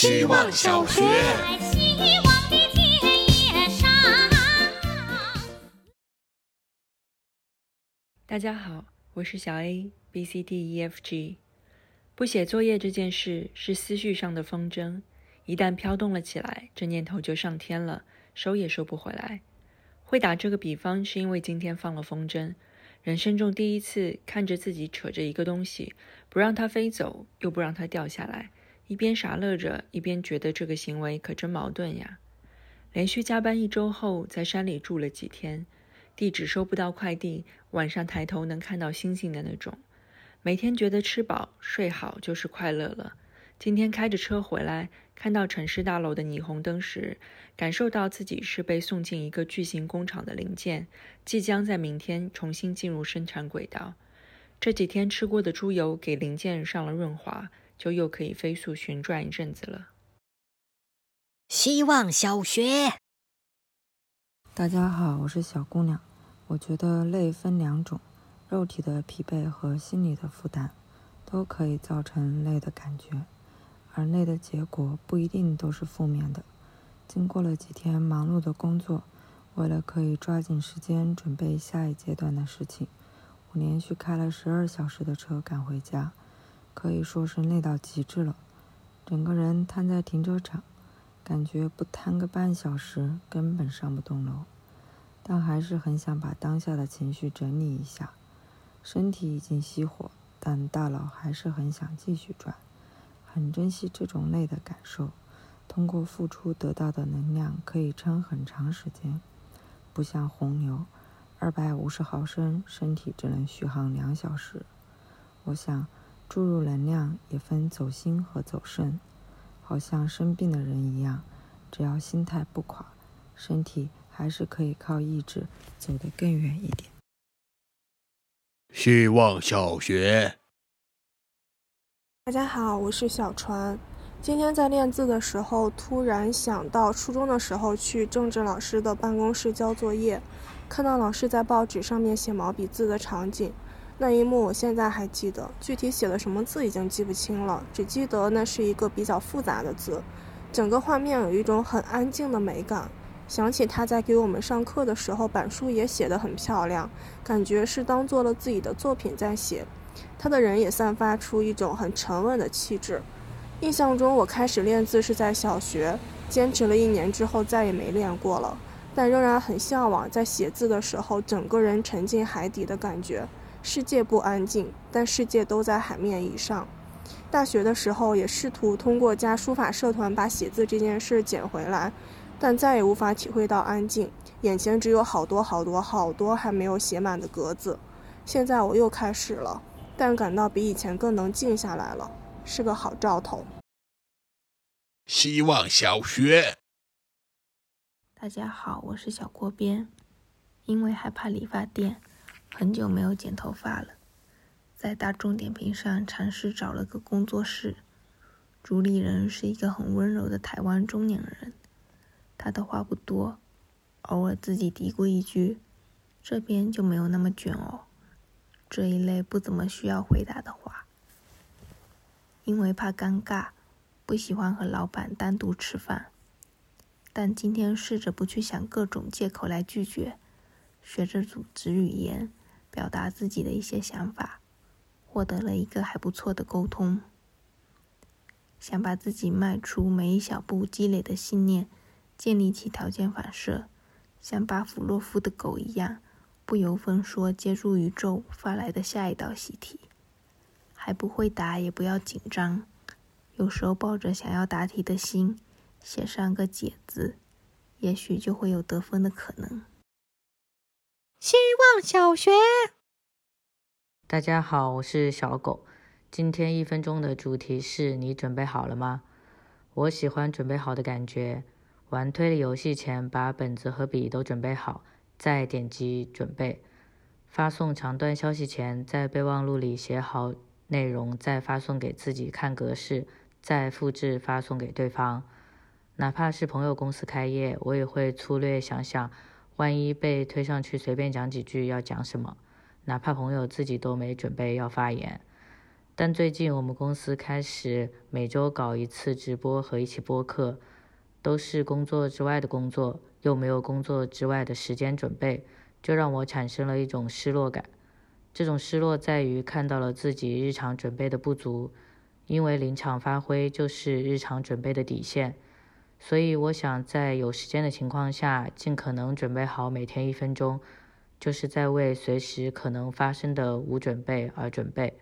希望小学。希望的田野上。大家好，我是小 A B C D E F G。不写作业这件事是思绪上的风筝，一旦飘动了起来，这念头就上天了，收也收不回来。会打这个比方，是因为今天放了风筝，人生中第一次看着自己扯着一个东西，不让它飞走，又不让它掉下来，一边傻乐着，一边觉得这个行为可真矛盾呀。连续加班一周后，在山里住了几天，地址收不到快递，晚上抬头能看到星星的那种。每天觉得吃饱睡好就是快乐了。今天开着车回来，看到城市大楼的霓虹灯时，感受到自己是被送进一个巨型工厂的零件，即将在明天重新进入生产轨道。这几天吃过的猪油给零件上了润滑，就又可以飞速旋转一阵子了。希望小学。大家好，我是小姑娘。我觉得累分两种，肉体的疲惫和心理的负担，都可以造成累的感觉，而累的结果不一定都是负面的。经过了几天忙碌的工作，为了可以抓紧时间准备下一阶段的事情，我连续开了十二小时的车赶回家，可以说是累到极致了。整个人瘫在停车场，感觉不瘫个半小时根本上不动楼。但还是很想把当下的情绪整理一下。身体已经熄火，但大脑还是很想继续转，很珍惜这种累的感受。通过付出得到的能量可以撑很长时间，不像红牛，二百五十毫升，身体只能续航两小时。我想，注入能量也分走心和走肾，好像生病的人一样，只要心态不垮，身体还是可以靠意志走得更远一点。希望小学。大家好，我是小船。今天在练字的时候，突然想到初中的时候去政治老师的办公室交作业，看到老师在报纸上面写毛笔字的场景，那一幕我现在还记得，具体写的什么字已经记不清了，只记得那是一个比较复杂的字。整个画面有一种很安静的美感，想起他在给我们上课的时候，板书也写得很漂亮，感觉是当做了自己的作品在写。他的人也散发出一种很沉稳的气质。印象中，我开始练字是在小学，坚持了一年之后再也没练过了，但仍然很向往在写字的时候整个人沉进海底的感觉。世界不安静，但世界都在海面以上。大学的时候也试图通过加书法社团把写字这件事捡回来，但再也无法体会到安静，眼前只有好多好多好多还没有写满的格子。现在我又开始了，但感到比以前更能静下来了。是个好兆头。希望小学。大家好，我是小锅边。因为害怕理发店，很久没有剪头发了，在大众点评上尝试找了个工作室。主理人是一个很温柔的台湾中年人，他的话不多，偶尔自己嘀咕一句：“这边就没有那么卷哦。”这一类不怎么需要回答的话。因为怕尴尬，不喜欢和老板单独吃饭。但今天试着不去想各种借口来拒绝，学着组织语言，表达自己的一些想法，获得了一个还不错的沟通。想把自己迈出每一小步积累的信念，建立起条件反射，像巴甫洛夫的狗一样，不由分说接住宇宙发来的下一道习题。还不会答也不要紧张，有时候抱着想要答题的心，写上个解字，也许就会有得分的可能。希望小学。大家好，我是小狗。今天一分钟的主题是你准备好了吗？我喜欢准备好的感觉。玩推理游戏前，把本子和笔都准备好，再点击准备。发送长段消息前，在备忘录里写好。内容再发送给自己看格式，再复制发送给对方。哪怕是朋友公司开业，我也会粗略想想，万一被推上去随便讲几句要讲什么。哪怕朋友自己都没准备要发言，但最近我们公司开始每周搞一次直播和一期播客，都是工作之外的工作，又没有工作之外的时间准备，就让我产生了一种失落感。这种失落在于看到了自己日常准备的不足，因为临场发挥就是日常准备的底线，所以我想在有时间的情况下，尽可能准备好每天一分钟，就是在为随时可能发生的无准备而准备。